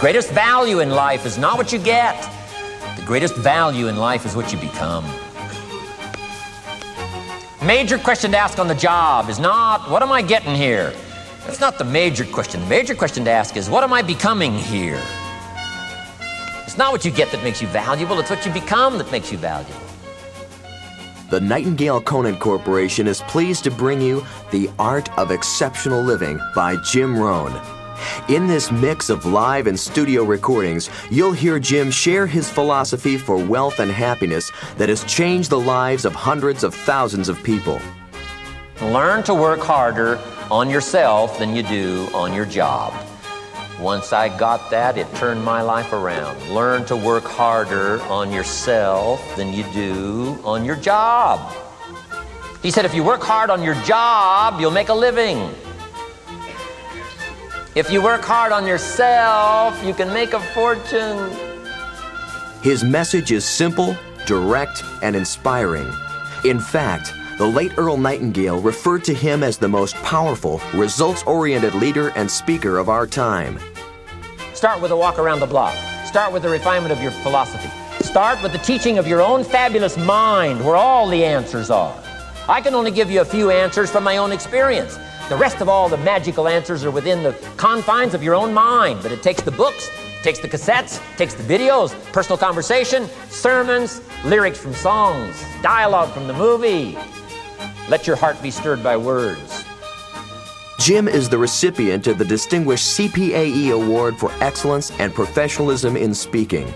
greatest value in life is not what you get, the greatest value in life is what you become. Major question to ask on the job is not, what am I getting here? That's not the major question. The major question to ask is, what am I becoming here? It's not what you get that makes you valuable, it's what you become that makes you valuable. The Nightingale Conant Corporation is pleased to bring you The Art of Exceptional Living by Jim Rohn. In this mix of live and studio recordings, you'll hear Jim share his philosophy for wealth and happiness that has changed the lives of hundreds of thousands of people. Learn to work harder on yourself than you do on your job. Once I got that, it turned my life around. Learn to work harder on yourself than you do on your job. He said, if you work hard on your job, you'll make a living. If you work hard on yourself, you can make a fortune. His message is simple, direct, and inspiring. In fact, the late Earl Nightingale referred to him as the most powerful, results oriented leader and speaker of our time. Start with a walk around the block. Start with the refinement of your philosophy. Start with the teaching of your own fabulous mind, where all the answers are. I can only give you a few answers from my own experience. The rest of all the magical answers are within the confines of your own mind, but it takes the books, takes the cassettes, takes the videos, personal conversation, sermons, lyrics from songs, dialogue from the movie. Let your heart be stirred by words. Jim is the recipient of the Distinguished CPAE Award for Excellence and Professionalism in Speaking.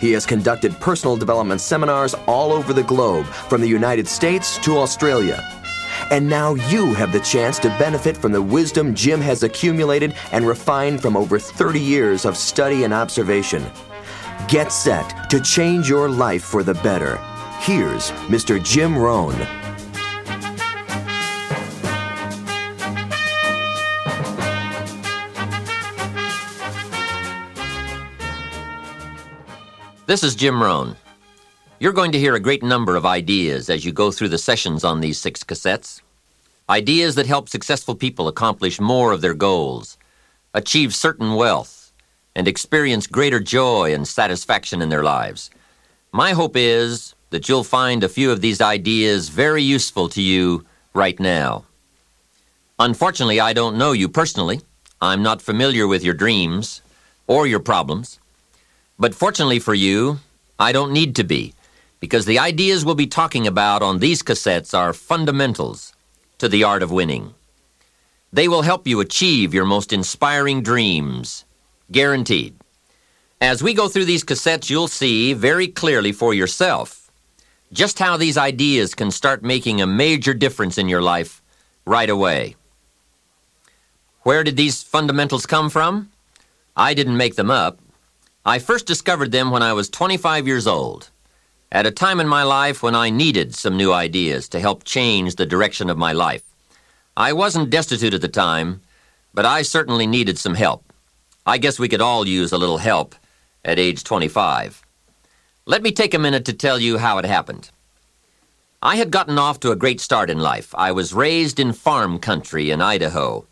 He has conducted personal development seminars all over the globe, from the United States to Australia. And now you have the chance to benefit from the wisdom Jim has accumulated and refined from over 30 years of study and observation. Get set to change your life for the better. Here's Mr. Jim Rohn. This is Jim Rohn. You're going to hear a great number of ideas as you go through the sessions on these six cassettes. Ideas that help successful people accomplish more of their goals, achieve certain wealth, and experience greater joy and satisfaction in their lives. My hope is that you'll find a few of these ideas very useful to you right now. Unfortunately, I don't know you personally. I'm not familiar with your dreams or your problems. But fortunately for you, I don't need to be, because the ideas we'll be talking about on these cassettes are fundamentals to the art of winning. They will help you achieve your most inspiring dreams, guaranteed. As we go through these cassettes, you'll see very clearly for yourself just how these ideas can start making a major difference in your life right away. Where did these fundamentals come from? I didn't make them up. I first discovered them when I was 25 years old, at a time in my life when I needed some new ideas to help change the direction of my life. I wasn't destitute at the time, but I certainly needed some help. I guess we could all use a little help at age 25. Let me take a minute to tell you how it happened. I had gotten off to a great start in life. I was raised in farm country in Idaho,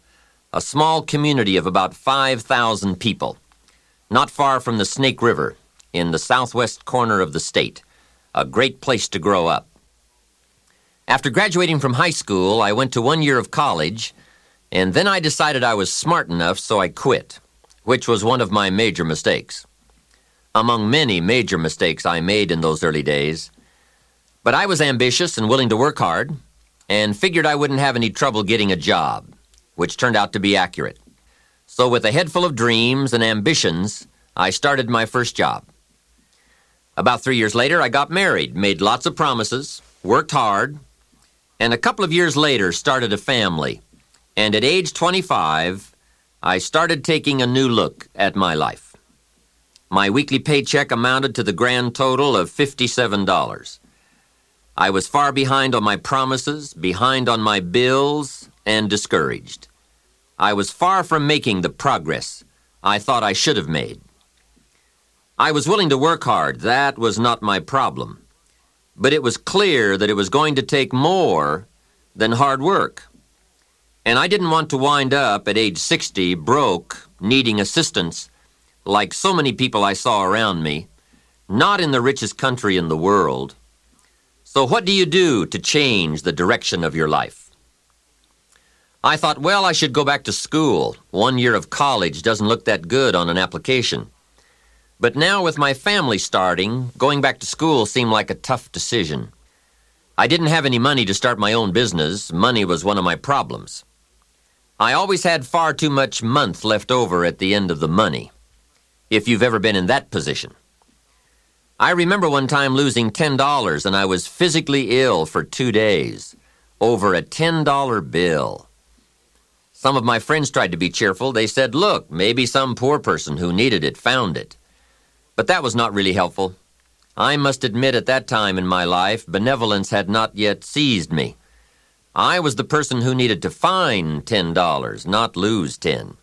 a small community of about 5,000 people not far from the Snake River, in the southwest corner of the state. A great place to grow up. After graduating from high school, I went to one year of college, and then I decided I was smart enough, so I quit, which was one of my major mistakes. Among many major mistakes I made in those early days. But I was ambitious and willing to work hard, and figured I wouldn't have any trouble getting a job, which turned out to be accurate. So, with a head full of dreams and ambitions, I started my first job. About three years later, I got married, made lots of promises, worked hard, and a couple of years later started a family. And at age 25, I started taking a new look at my life. My weekly paycheck amounted to the grand total of $57. I was far behind on my promises, behind on my bills, and discouraged. I was far from making the progress I thought I should have made. I was willing to work hard, that was not my problem. But it was clear that it was going to take more than hard work. And I didn't want to wind up at age 60 broke, needing assistance, like so many people I saw around me, not in the richest country in the world. So, what do you do to change the direction of your life? I thought, well, I should go back to school. One year of college doesn't look that good on an application. But now, with my family starting, going back to school seemed like a tough decision. I didn't have any money to start my own business. Money was one of my problems. I always had far too much month left over at the end of the money, if you've ever been in that position. I remember one time losing $10 and I was physically ill for two days over a $10 bill. Some of my friends tried to be cheerful. They said, look, maybe some poor person who needed it found it. But that was not really helpful. I must admit at that time in my life, benevolence had not yet seized me. I was the person who needed to find $10, not lose 10.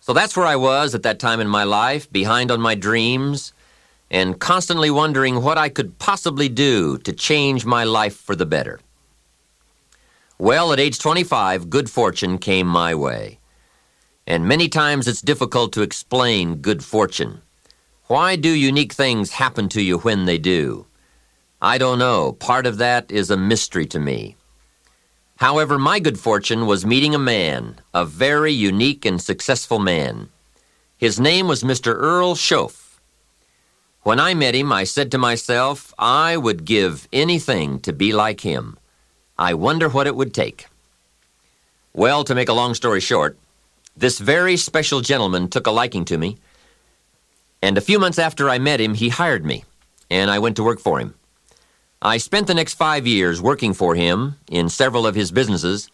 So that's where I was at that time in my life, behind on my dreams, and constantly wondering what I could possibly do to change my life for the better. Well, at age 25, good fortune came my way. And many times it's difficult to explain good fortune. Why do unique things happen to you when they do? I don't know. Part of that is a mystery to me. However, my good fortune was meeting a man, a very unique and successful man. His name was Mr. Earl Shoaff. When I met him, I said to myself, I would give anything to be like him. I wonder what it would take. Well, to make a long story short, this very special gentleman took a liking to me, and a few months after I met him, he hired me, and I went to work for him. I spent the next five years working for him in several of his businesses,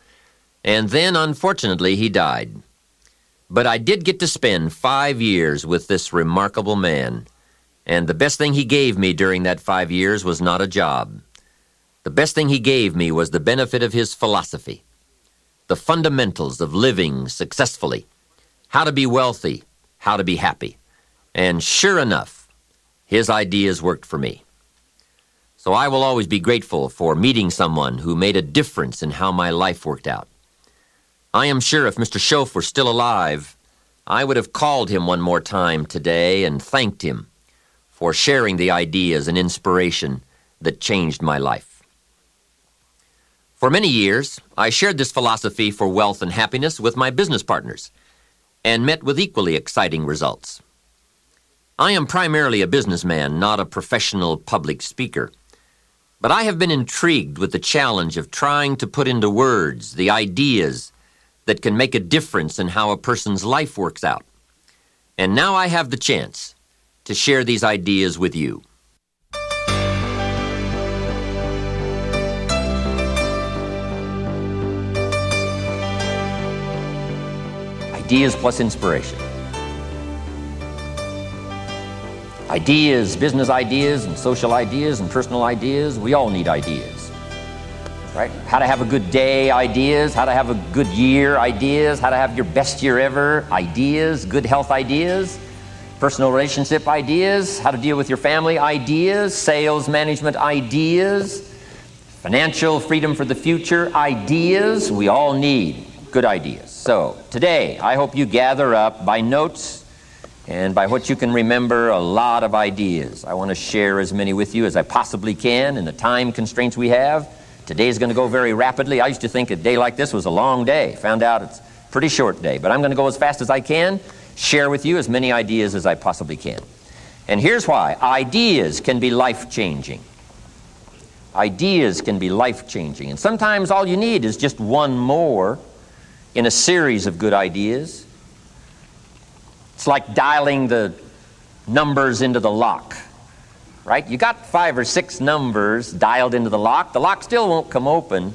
and then, unfortunately, he died. But I did get to spend five years with this remarkable man. And the best thing he gave me during that five years was not a job. The best thing he gave me was the benefit of his philosophy, the fundamentals of living successfully, how to be wealthy, how to be happy. And sure enough, his ideas worked for me. So I will always be grateful for meeting someone who made a difference in how my life worked out. I am sure if Mr. Shoaff were still alive, I would have called him one more time today and thanked him for sharing the ideas and inspiration that changed my life. For many years, I shared this philosophy for wealth and happiness with my business partners and met with equally exciting results. I am primarily a businessman, not a professional public speaker. But I have been intrigued with the challenge of trying to put into words the ideas that can make a difference in how a person's life works out. And now I have the chance to share these ideas with you. Ideas plus inspiration. Ideas, business ideas, and social ideas, and personal ideas. We all need ideas. Right? How to have a good day ideas, how to have a good year ideas, how to have your best year ever ideas, good health ideas personal relationship ideas, how to deal with your family ideas, sales management ideas, financial freedom for the future ideas. We all need good ideas. So today, I hope you gather up by notes and by what you can remember a lot of ideas. I want to share as many with you as I possibly can in the time constraints we have. Today is going to go very rapidly. I used to think a day like this was a long day. Found out it's a pretty short day, but I'm going to go as fast as I can share with you as many ideas as I possibly can. And here's why ideas can be life changing. Ideas can be life changing. And sometimes all you need is just one more in a series of good ideas. It's like dialing the numbers into the lock, right? You got five or six numbers dialed into the lock. The lock still won't come open,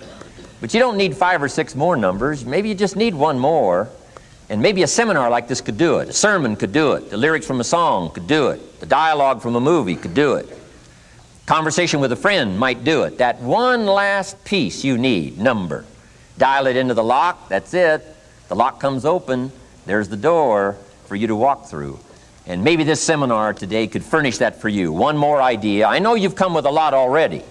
but you don't need five or six more numbers. Maybe you just need one more and maybe a seminar like this could do it. A sermon could do it. The lyrics from a song could do it. The dialogue from a movie could do it. Conversation with a friend might do it. That one last piece you need, number. Dial it into the lock, that's it. The lock comes open, there's the door for you to walk through. And maybe this seminar today could furnish that for you. One more idea. I know you've come with a lot already.